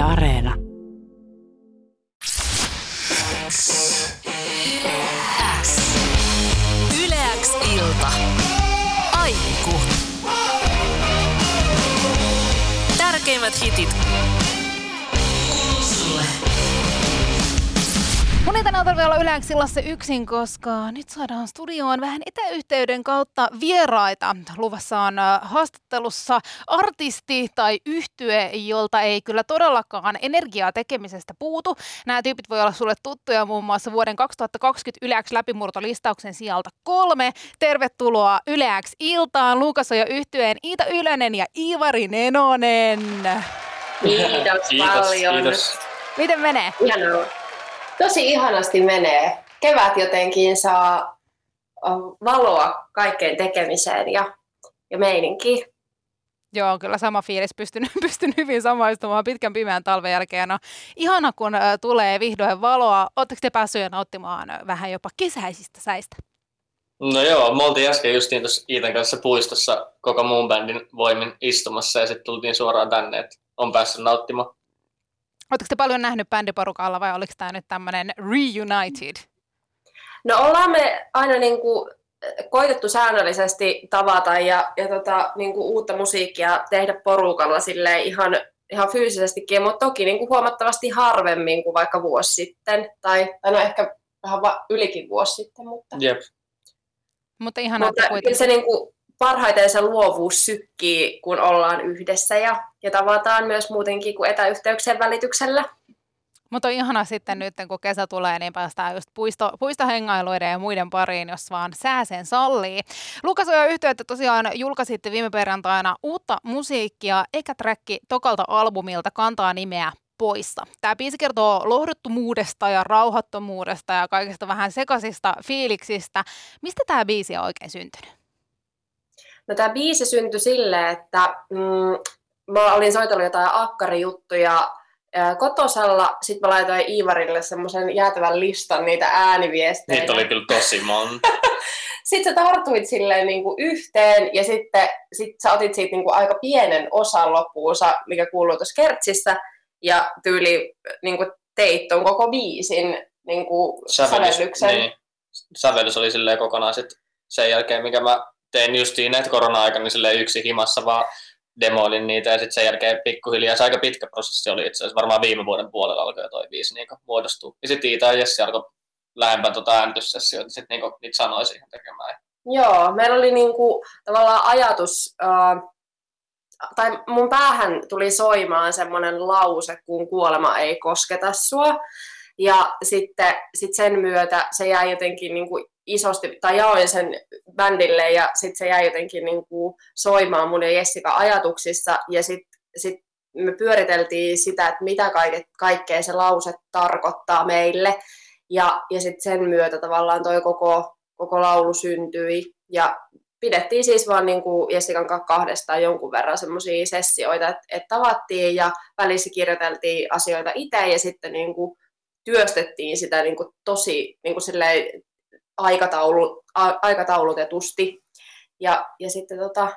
Yle Areena. Yleäks ilta. Aikku. Tärkeimmät hitit Mun ei tänään tarvitse olla yleensillassa yksin, koska nyt saadaan studioon vähän etäyhteyden kautta vieraita. Luvassa on haastattelussa artisti tai yhtye, jolta ei kyllä todellakaan energiaa tekemisestä puutu. Nämä tyypit voi olla sulle tuttuja muun muassa vuoden 2020 Yleäks läpimurtolistauksen sieltä kolme. Tervetuloa Yleäks iltaan Luukas ja yhtyeen Iita Ylönen ja Iivari Nenonen. Kiitos, paljon. Kiitos. Miten menee? Ihanaa. Tosi ihanasti menee. Kevät jotenkin saa valoa kaikkeen tekemiseen ja, ja meininkiin. Joo, kyllä sama fiilis. Pystyn, pystyn hyvin samaistumaan pitkän pimeän talven jälkeen. No, ihana, kun tulee vihdoin valoa. Oletteko te päässyt jo nauttimaan äh, vähän jopa kesäisistä säistä? No joo, me oltiin äsken justiin tuossa Iitan kanssa puistossa koko muun bändin voimin istumassa ja sitten tultiin suoraan tänne, että on päässyt nauttimaan. Oletteko te paljon nähnyt bändiporukalla vai oliko tämä nyt tämmöinen reunited? No ollaan me aina niin kuin koitettu säännöllisesti tavata ja, ja tota, niin kuin uutta musiikkia tehdä porukalla sille ihan, ihan fyysisestikin, mutta toki niin kuin huomattavasti harvemmin kuin vaikka vuosi sitten. Tai, tai no ehkä vähän va- ylikin vuosi sitten, mutta... Jep. Mutta ihana, Mutta se niin kuin parhaiten se luovuus sykkii, kun ollaan yhdessä ja, ja tavataan myös muutenkin kuin etäyhteyksien välityksellä. Mutta on ihana sitten nyt, kun kesä tulee, niin päästään just puisto, puistohengailuiden ja muiden pariin, jos vaan sää sen sallii. Lukas ja yhteyttä tosiaan julkaisitte viime perjantaina uutta musiikkia. Eka träkki tokalta albumilta kantaa nimeä Poissa. Tämä biisi kertoo lohduttomuudesta ja rauhattomuudesta ja kaikista vähän sekaisista fiiliksistä. Mistä tämä biisi on oikein syntynyt? No tämä biisi syntyi silleen, että mm, mä olin soitellut jotain akkarijuttuja kotosalla, sitten mä laitoin Iivarille semmoisen jäätävän listan niitä ääniviestejä. Niitä oli kyllä tosi monta. Sitten sä tartuit silleen niin kuin yhteen ja sitten sit sä otit siitä niin kuin aika pienen osan loppuusa, mikä kuuluu tuossa kertsissä, ja tyyli niin kuin teit ton koko biisin niin kuin sävellyksen. niin, sävellys oli silleen kokonaan sit sen jälkeen, mikä mä tein justiin net korona-aikana niin yksi himassa vaan demoilin niitä ja sitten sen jälkeen pikkuhiljaa se aika pitkä prosessi oli itse asiassa varmaan viime vuoden puolella alkoi toi biisi niin muodostua. Ja sitten Iita ja Jessi alkoi lähempää tota äänityssessioita, sitten niin niitä sanoi siihen tekemään. Joo, meillä oli niinku tavallaan ajatus, äh, tai mun päähän tuli soimaan semmoinen lause, kun kuolema ei kosketa sua. Ja sitten sit sen myötä se jäi jotenkin niinku isosti, tai jaoin sen bändille ja sitten se jäi jotenkin niinku soimaan mun ja Jessica ajatuksissa. Ja sitten sit me pyöriteltiin sitä, että mitä kaikke, kaikkea se lause tarkoittaa meille. Ja, ja sitten sen myötä tavallaan toi koko, koko laulu syntyi. Ja pidettiin siis vaan niin kuin Jessikan kanssa kahdestaan jonkun verran semmoisia sessioita, että, että tavattiin ja välissä kirjoiteltiin asioita itse ja sitten niin kuin työstettiin sitä niin kuin tosi niin kuin aikataulu, a, aikataulutetusti. Ja, ja sitten tota,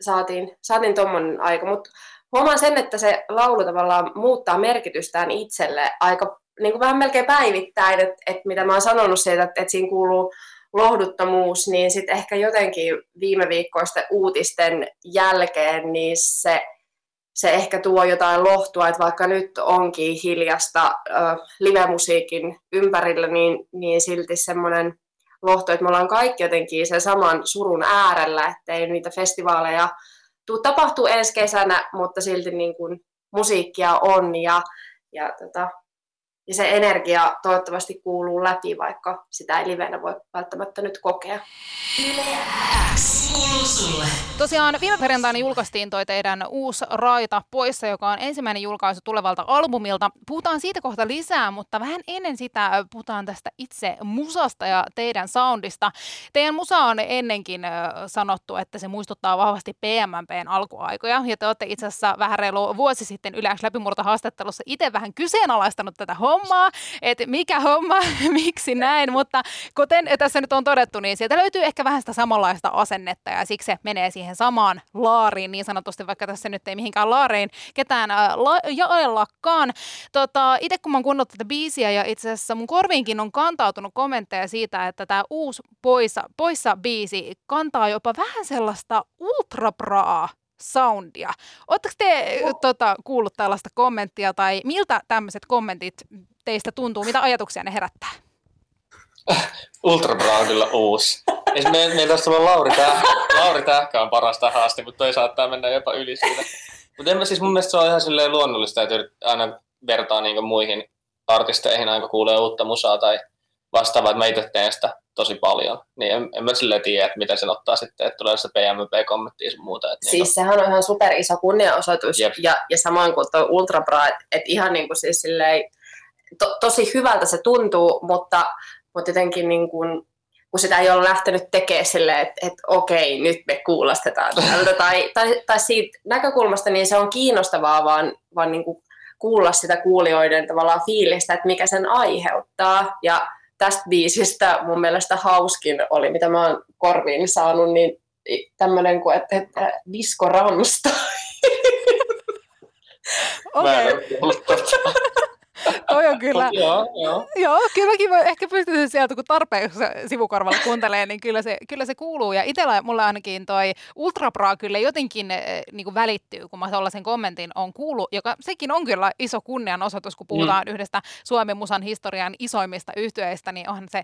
saatiin, saatiin tuommoinen aika, mutta huomaan sen, että se laulu tavallaan muuttaa merkitystään itselle aika niin kuin vähän melkein päivittäin, että, että mitä mä oon sanonut siitä, että, että siinä kuuluu lohduttomuus, niin sitten ehkä jotenkin viime viikkoisten uutisten jälkeen, niin se, se ehkä tuo jotain lohtua, että vaikka nyt onkin hiljasta äh, live-musiikin ympärillä, niin, niin silti semmoinen lohto, että me ollaan kaikki jotenkin sen saman surun äärellä, ettei niitä festivaaleja tuu tapahtuu ensi kesänä, mutta silti niin kuin musiikkia on ja, ja tota, ja se energia toivottavasti kuuluu läpi, vaikka sitä ei livenä voi välttämättä nyt kokea. X kuuluu sulle. Tosiaan viime perjantaina julkaistiin toi teidän uusi Raita poissa, joka on ensimmäinen julkaisu tulevalta albumilta. Puhutaan siitä kohta lisää, mutta vähän ennen sitä puhutaan tästä itse musasta ja teidän soundista. Teidän musa on ennenkin sanottu, että se muistuttaa vahvasti PMMPn alkuaikoja. Ja te olette itse asiassa vähän reilu vuosi sitten Yleäks läpimurto haastattelussa itse vähän kyseenalaistanut tätä hommaa, että mikä homma, miksi näin, mutta kuten tässä nyt on todettu, niin sieltä löytyy ehkä vähän sitä samanlaista asennetta ja siksi se menee siihen samaan laariin niin sanotusti, vaikka tässä nyt ei mihinkään laariin ketään la- jaellakaan. Tota, itse kun mä oon kuunnellut tätä biisiä ja itse asiassa mun korviinkin on kantautunut kommentteja siitä, että tämä uusi poissa, poissa biisi kantaa jopa vähän sellaista ultrapraa soundia. Oletteko te oh. tota, kuullut tällaista kommenttia tai miltä tämmöiset kommentit teistä tuntuu? Mitä ajatuksia ne herättää? Ultra on kyllä uusi. me, meillä olisi tullut Lauri, Täh, Lauri Tähkä on parasta haaste, mutta toi saattaa mennä jopa yli siitä. Mutta en mä siis mun mielestä se on ihan silleen luonnollista, että aina vertaa niin muihin artisteihin, aina kuulee uutta musaa tai vastaavaa, että mä itse teen sitä tosi paljon. Niin en, en mä silleen tiedä, että miten sen ottaa sitten, että tulee se PMP-kommentti ja muuta. Että siis niin sehän on ihan super iso kunnianosoitus. Jep. Ja, ja samoin kuin tuo Ultra Bra, että et ihan niin kuin siis silleen, to, tosi hyvältä se tuntuu, mutta, mutta jotenkin niin kuin, kun sitä ei ole lähtenyt tekemään silleen, että, että okei, nyt me kuulostetaan tältä. tai, tai, tai siitä näkökulmasta niin se on kiinnostavaa vaan, vaan niin kuin kuulla sitä kuulijoiden tavallaan fiilistä, että mikä sen aiheuttaa. Ja tästä biisistä mun mielestä hauskin oli, mitä mä oon korviin saanut, niin tämmöinen kuin, että, että Disco Ramsta. Okei. Okay. Toi on kyllä. joo, joo. joo, kyllä mäkin ehkä pystyn sieltä, kun tarpeeksi sivukorvalla kuuntelee, niin kyllä se, kyllä se kuuluu. Ja itsellä mulla ainakin toi Ultrabra kyllä jotenkin eh, niin kuin välittyy, kun mä sen kommentin on kuullut, joka sekin on kyllä iso kunnianosoitus, kun puhutaan mm. yhdestä Suomen musan historian isoimmista yhtyeistä, niin onhan se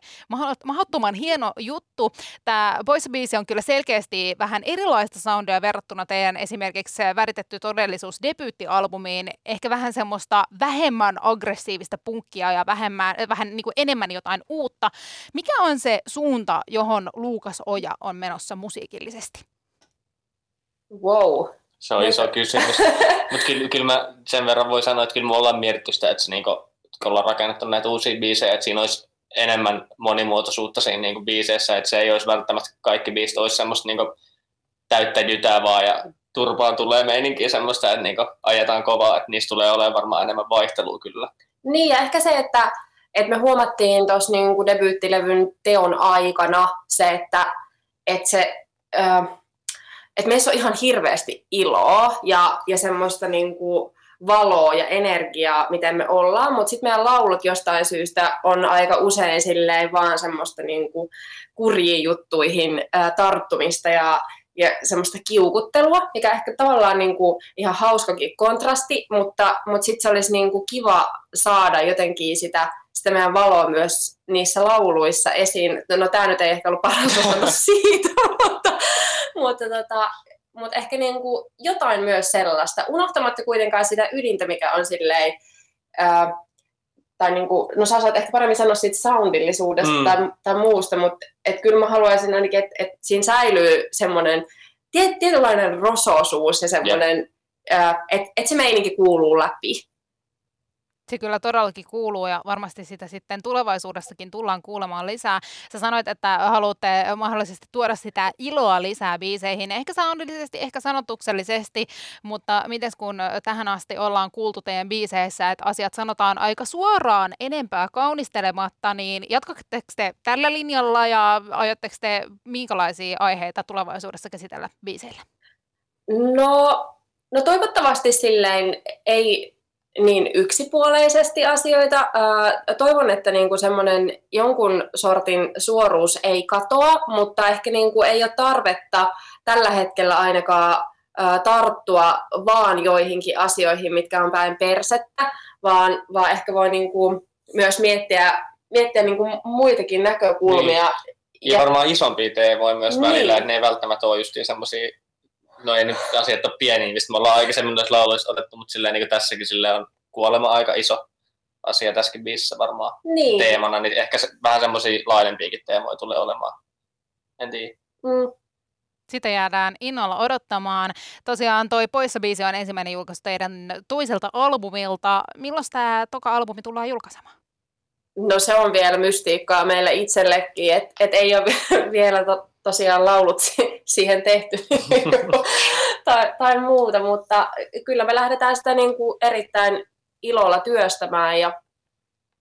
mahdottoman hieno juttu. Tämä Boys Biisi on kyllä selkeästi vähän erilaista soundia verrattuna teidän esimerkiksi väritetty todellisuus debyyttialbumiin, ehkä vähän semmoista vähemmän aggressiivista punkkia ja vähemmän, vähän niin kuin enemmän jotain uutta. Mikä on se suunta, johon Luukas Oja on menossa musiikillisesti? Wow. Se on iso kysymys. Mutta kyllä, kyllä mä sen verran voi sanoa, että kyllä me ollaan mietitty sitä, että se niinku, kun ollaan rakennettu näitä uusia biisejä, että siinä olisi enemmän monimuotoisuutta siinä niinku biiseissä, että se ei olisi välttämättä kaikki biisit olisi semmoista niinku täyttä jytää vaan ja turpaan tulee meininkiä semmoista, että niinku ajetaan kovaa, että niistä tulee olemaan varmaan enemmän vaihtelua kyllä. Niin, ja ehkä se, että, että me huomattiin tuossa niinku debyyttilevyn teon aikana se, että, että se... Että meissä on ihan hirveästi iloa ja, ja semmoista niinku valoa ja energiaa, miten me ollaan, mutta sitten meidän laulut jostain syystä on aika usein silleen vaan semmoista niinku kurjiin juttuihin tarttumista ja, ja semmoista kiukuttelua, mikä ehkä tavallaan niin kuin ihan hauskakin kontrasti, mutta, mutta sitten se olisi niin kuin kiva saada jotenkin sitä, sitä meidän valoa myös niissä lauluissa esiin. No, tämä nyt ei ehkä ollut paras siitä, mutta, mutta, tota, mutta ehkä niin kuin jotain myös sellaista, unohtamatta kuitenkaan sitä ydintä, mikä on silleen, ää, tai niin kuin, no sä saat ehkä paremmin sanoa siitä soundillisuudesta mm. tai, tai muusta, mutta et kyllä mä haluaisin ainakin, että et siinä säilyy semmoinen tiet, tietynlainen rososuus ja semmoinen, että et se meininki kuuluu läpi se kyllä todellakin kuuluu ja varmasti sitä sitten tulevaisuudessakin tullaan kuulemaan lisää. Sä sanoit, että haluatte mahdollisesti tuoda sitä iloa lisää biiseihin, ehkä soundillisesti, ehkä sanotuksellisesti, mutta miten kun tähän asti ollaan kuultu teidän biiseissä, että asiat sanotaan aika suoraan enempää kaunistelematta, niin jatkatteko te tällä linjalla ja ajatteko te minkälaisia aiheita tulevaisuudessa käsitellä biiseillä? No, no toivottavasti silleen ei niin yksipuoleisesti asioita. toivon, että niinku semmoinen jonkun sortin suoruus ei katoa, mutta ehkä niinku ei ole tarvetta tällä hetkellä ainakaan tarttua vaan joihinkin asioihin, mitkä on päin persettä, vaan, vaan ehkä voi niinku myös miettiä, miettiä niinku muitakin näkökulmia. Niin. Ja, ja varmaan isompi teemoja myös niin. välillä, että ne ei välttämättä ole just semmoisia no ei nyt asiat ole pieniä, mistä me ollaan aikaisemmin näissä lauluissa otettu, mutta silleen, niin tässä silleen on kuolema aika iso asia tässäkin biisissä varmaan niin. teemana, niin ehkä se, vähän semmoisia laajempiakin teemoja tulee olemaan. En tiedä. Mm. Sitä jäädään innolla odottamaan. Tosiaan toi Poissa biisi on ensimmäinen julkaisu teidän toiselta albumilta. Milloin tämä toka albumi tullaan julkaisemaan? No se on vielä mystiikkaa meille itsellekin, että et ei ole vielä to, tosiaan laulut siihen tehty tai, tai muuta, mutta kyllä me lähdetään sitä niin kuin erittäin ilolla työstämään ja,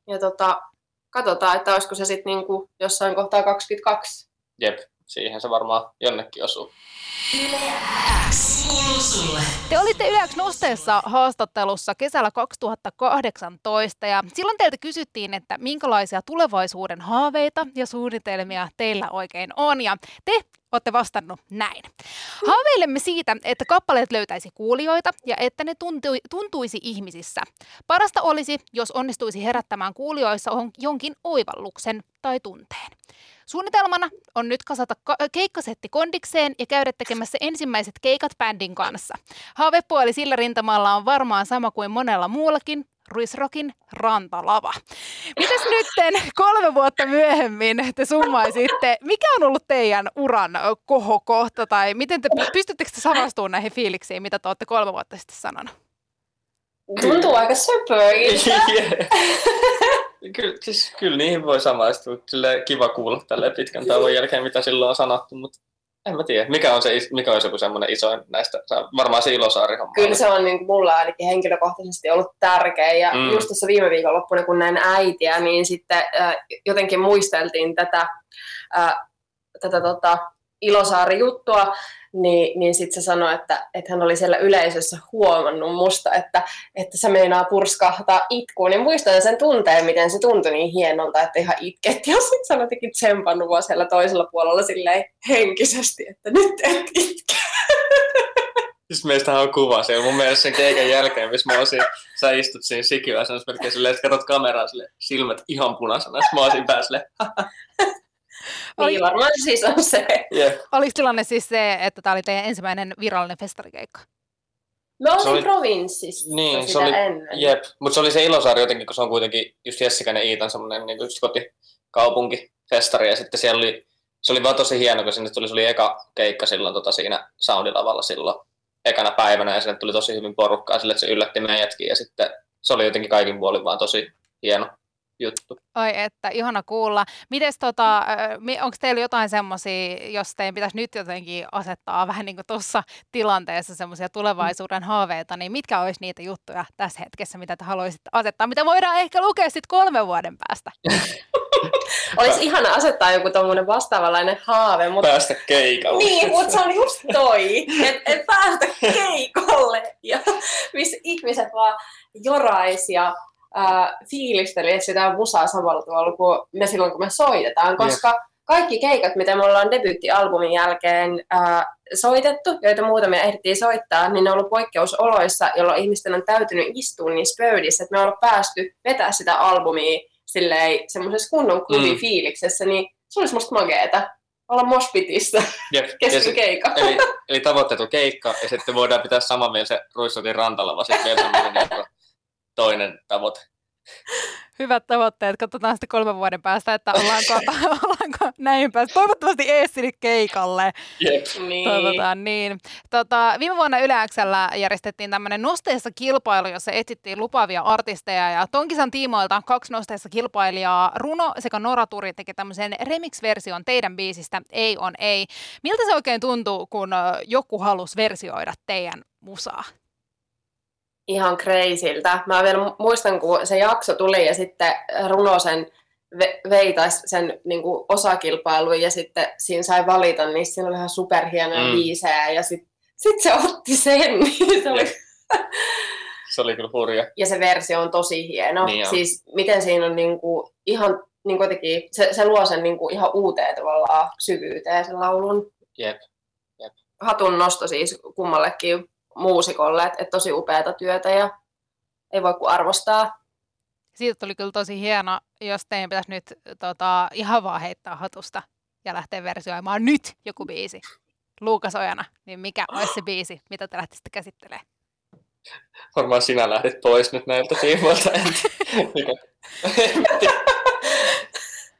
ja tota, katsotaan, että olisiko se sitten niinku jossain kohtaa 22. Jep, siihen se varmaan jonnekin osuu. X kuuluu sulle. Te olitte Yleäks nosteessa haastattelussa kesällä 2018 ja silloin teiltä kysyttiin, että minkälaisia tulevaisuuden haaveita ja suunnitelmia teillä oikein on ja te olette vastannut näin. Haaveilemme siitä, että kappaleet löytäisi kuulijoita ja että ne tuntui, tuntuisi ihmisissä. Parasta olisi, jos onnistuisi herättämään kuulijoissa on- jonkin oivalluksen tai tunteen. Suunnitelmana on nyt kasata ka- keikkasetti kondikseen ja käydä tekemässä ensimmäiset keikat kanssa. Haavepuoli sillä rintamalla on varmaan sama kuin monella muullakin, Ruisrokin rantalava. Mitäs nytten kolme vuotta myöhemmin te summaisitte, mikä on ollut teidän uran kohokohta tai miten te pystyttekö te samastumaan näihin fiiliksiin, mitä te olette kolme vuotta sitten sanonut? Tuntuu aika söpöiltä. kyllä, siis, kyllä niihin voi samaistua. Silleen kiva kuulla tälle pitkän tauon jälkeen, mitä silloin on sanottu, mutta en mä tiedä. Mikä on, se, mikä on joku semmoinen isoin näistä? Se varmaan se Ilosaari-homma. Kyllä se on niin kuin mulla ainakin henkilökohtaisesti ollut tärkeä. Ja mm. just tuossa viime viikonloppuna, kun näin äitiä, niin sitten äh, jotenkin muisteltiin tätä, äh, tätä tota, Ilosaari-juttua, niin, niin sitten se sanoi, että, että hän oli siellä yleisössä huomannut musta, että, että se meinaa purskahtaa itkuun. Niin muistan sen tunteen, miten se tuntui niin hienolta, että ihan itketti. Ja sitten on jotenkin tsempannut vaan siellä toisella puolella silleen henkisesti, että nyt et itke. Siis meistähän on kuva siellä. Mun mielestä sen keikan jälkeen, missä mä olisin, sä istut siinä sikiössä, jos melkein silleen, että katsot kameraan sille silmät ihan punaisena, mä olisin päässä silleen, Oli- Niin varmaan se siis on se. jep. Oliko tilanne siis se, että tämä oli teidän ensimmäinen virallinen festarikeikka? Me oltiin Se oli- provinssissa Niin, sitä se oli- ennen. Jep, mutta se oli se Ilosaari jotenkin, kun se on kuitenkin just Jessikan ja Iitan semmoinen niin just kotikaupunki, festari, ja sitten siellä oli, se oli vaan tosi hieno, kun sinne tuli, se oli eka keikka silloin tota, siinä soundilavalla silloin ekana päivänä, ja sinne tuli tosi hyvin porukkaa sille, että se yllätti meidätkin, ja sitten se oli jotenkin kaikin puolin vaan tosi hieno juttu. Oi että, ihana kuulla. Mites tota, onko teillä jotain semmoisia, jos teidän pitäisi nyt jotenkin asettaa vähän niin kuin tuossa tilanteessa semmoisia tulevaisuuden haaveita, niin mitkä olisi niitä juttuja tässä hetkessä, mitä te haluaisitte asettaa, mitä voidaan ehkä lukea sitten kolmen vuoden päästä? Olisi ihana asettaa joku tommonen vastaavanlainen haave, mutta Päästä keikalle. niin, mutta se on just toi, että et päästä keikolle ja missä ihmiset vaan jorais ja äh, fiilistelee sitä musaa samalla tavalla kuin me silloin, kun me soitetaan, koska kaikki keikat, mitä me ollaan debyyttialbumin jälkeen äh, soitettu, joita muutamia ehdittiin soittaa, niin ne on ollut poikkeusoloissa, jolloin ihmisten on täytynyt istua niissä pöydissä, että me ollaan päästy vetää sitä albumia silleen semmoisessa kunnon klubifiiliksessä, niin se olisi musta mageeta olla moshpitissä Jep. Ja kesken keikan. Eli, eli tavoitteetu keikka, ja sitten voidaan pitää saman vielä se Ruissotin sitten vielä semmoinen niin toinen tavoite. Hyvät tavoitteet, katsotaan sitten kolmen vuoden päästä, että ollaanko, ollaanko näin päästä. Toivottavasti ees sinne keikalle. Jep. Niin. Toivotaan niin. Tota, viime vuonna Yleäksellä järjestettiin tämmöinen nosteessa kilpailu, jossa etsittiin lupaavia artisteja. Ja Tonkisan tiimoilta kaksi nosteessa kilpailijaa, Runo sekä Nora Turi, teki tämmöisen remix-version teidän biisistä Ei on ei. Miltä se oikein tuntuu, kun joku halusi versioida teidän musaa? Ihan kreisiltä. Mä vielä mu- muistan, kun se jakso tuli ja sitten Runo sen ve- vei taas sen niin kuin osakilpailuun ja sitten siinä sai valita, niin siinä oli ihan superhienoja Mm. biisejä ja sitten sit se otti sen. niin se oli... Se oli kyllä hurja. Ja se versio on tosi hieno. Niin on. siis miten siinä on niin kuin, ihan niin kuin jotenkin, se, se luo sen niin kuin ihan uuteen tavallaan syvyyteen sen laulun. Jep. Hatun nosto siis kummallekin muusikolle, että et tosi upeata työtä ja ei voi kuin arvostaa. Siitä tuli kyllä tosi hieno, jos teidän pitäisi nyt tota, ihan vaan heittää hatusta ja lähteä versioimaan nyt joku biisi. Luukas Ojana, niin mikä olisi se biisi, mitä te lähtisitte käsittelemään? Varmaan sinä lähdet pois nyt näiltä tiimoilta.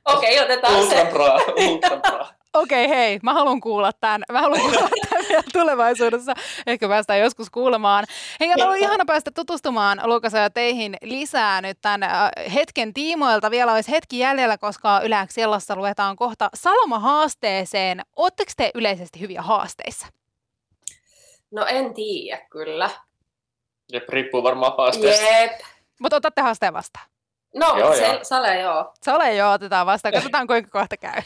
Okei, otetaan Ultra se. bra, ultra bra. Okei, hei, mä haluan kuulla tämän. Mä haluan kuulla tämän vielä tulevaisuudessa. Ehkä päästään joskus kuulemaan. Hei, on ollut ihana päästä tutustumaan Lukas ja teihin lisää nyt tämän äh, hetken tiimoilta. Vielä olisi hetki jäljellä, koska Yläks Sellassa luetaan kohta Saloma-haasteeseen. Oletteko te yleisesti hyviä haasteissa? No en tiedä kyllä. Jep, riippuu varmaan haasteesta. Jep. Mutta otatte haasteen vastaan. No, Joo, se, joo. Sale joo. Sale jo otetaan vastaan. Katsotaan kuinka kohta käy.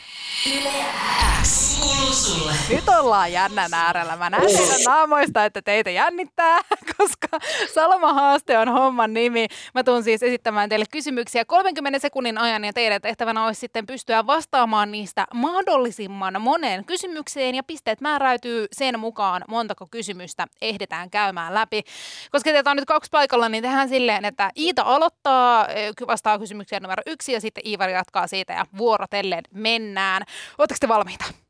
Kuuluu sulle. Nyt ollaan jännän äärellä. Mä näen teidän naamoista, että teitä jännittää, koska Salma Haaste on homman nimi. Mä tuun siis esittämään teille kysymyksiä 30 sekunnin ajan ja teidän tehtävänä olisi sitten pystyä vastaamaan niistä mahdollisimman monen kysymykseen ja pisteet määräytyy sen mukaan, montako kysymystä ehditään käymään läpi. Koska teitä on nyt kaksi paikalla, niin tehdään silleen, että Iita aloittaa, eh, vastaa kysymykseen numero yksi ja sitten Iivari jatkaa siitä ja vuorotellen mennään. Oletteko te valmiita?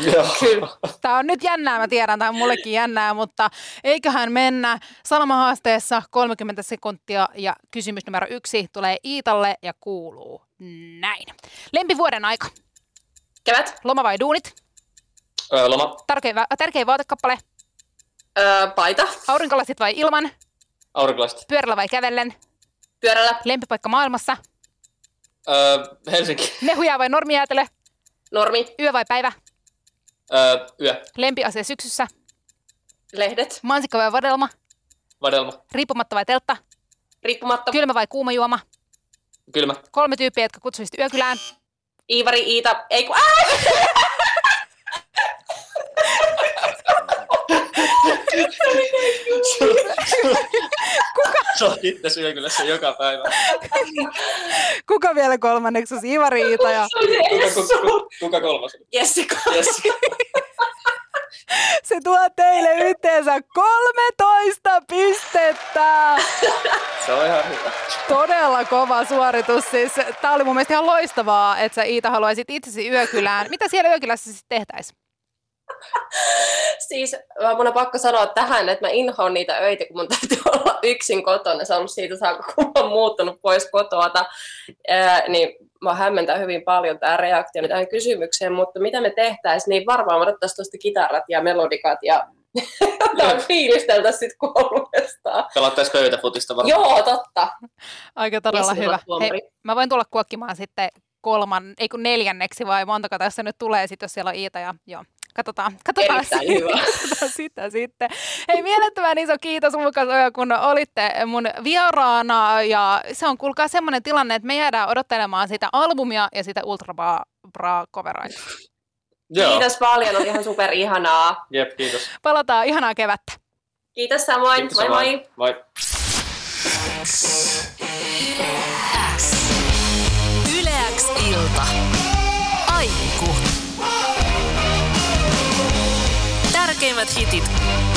Joo. Kyllä. Tämä on nyt jännää, mä tiedän, tämä on mullekin jännää, mutta eiköhän mennä. Salma haasteessa 30 sekuntia ja kysymys numero yksi tulee Iitalle ja kuuluu näin. Lempivuoden aika. Kevät, Loma vai duunit? Öö, loma, Tärkein, va- tärkein vaatekappale. öö, paita, Aurinkolasit vai ilman? aurinkolaiset. Pyörällä vai kävellen? pyörällä, Lempipaikka maailmassa? Öö, Helsinki. Mehuja vai normijäätelö? normi, Yö vai päivä? Öö, yö. Lempiasia syksyssä? lehdet, Mansikka vai vadelma? Vadelma. Riippumatta vai teltta? riippumatta, Kylmä vai kuuma juoma? Kylmä. Kolme tyyppiä, jotka kutsuisit yökylään. Iivari, Iita, ei kun, Se on itse syö kyllä se joka päivä. Kuka vielä kolmanneksi? Ivari Iita ja Kuka, kuka, kuka, kuka kolmas? Jessica. Yes. se tuo teille yhteensä 13 pistettä. Se on ihan hyvä. Todella kova suoritus. Siis, Tämä oli mun mielestä ihan loistavaa, että sä Iita haluaisit itsesi yökylään. Mitä siellä yökylässä sitten tehtäisiin? Siis mä- mun on pakko sanoa tähän, että mä inhoan niitä öitä, kun mun täytyy olla yksin kotona. Se on ollut siitä saakka, kun mä oon muuttunut pois kotoa. Ää, niin mä hämmentää hyvin paljon tämä reaktio tähän kysymykseen, mutta mitä me tehtäisiin, niin varmaan odottaisiin tuosta kitarat ja melodikat ja jotain fiilisteltäisiin sitten kolmestaan. Pelattaisi pöytäfutista varmaan. Joo, totta. Aika todella hyvä. Hei, mä voin tulla kuokkimaan sitten kolman, ei kun neljänneksi vai montako tässä nyt tulee sitten, jos siellä on Iita ja joo. Katsotaan, katsotaan, sitä, hyvä. katsotaan sitä sitten. Hei, mielettömän iso kiitos Lukas Oja, kun olitte mun vieraana. Ja se on kuulkaa semmoinen tilanne, että me jäädään odottelemaan sitä albumia ja sitä Ultra Bra, coverointia. Joo. Kiitos paljon, oli ihan super ihanaa. Jep, kiitos. Palataan ihanaa kevättä. Kiitos samoin, Kiitos moi samoin. moi. Moi. Aikku. Tärkeimmät hitit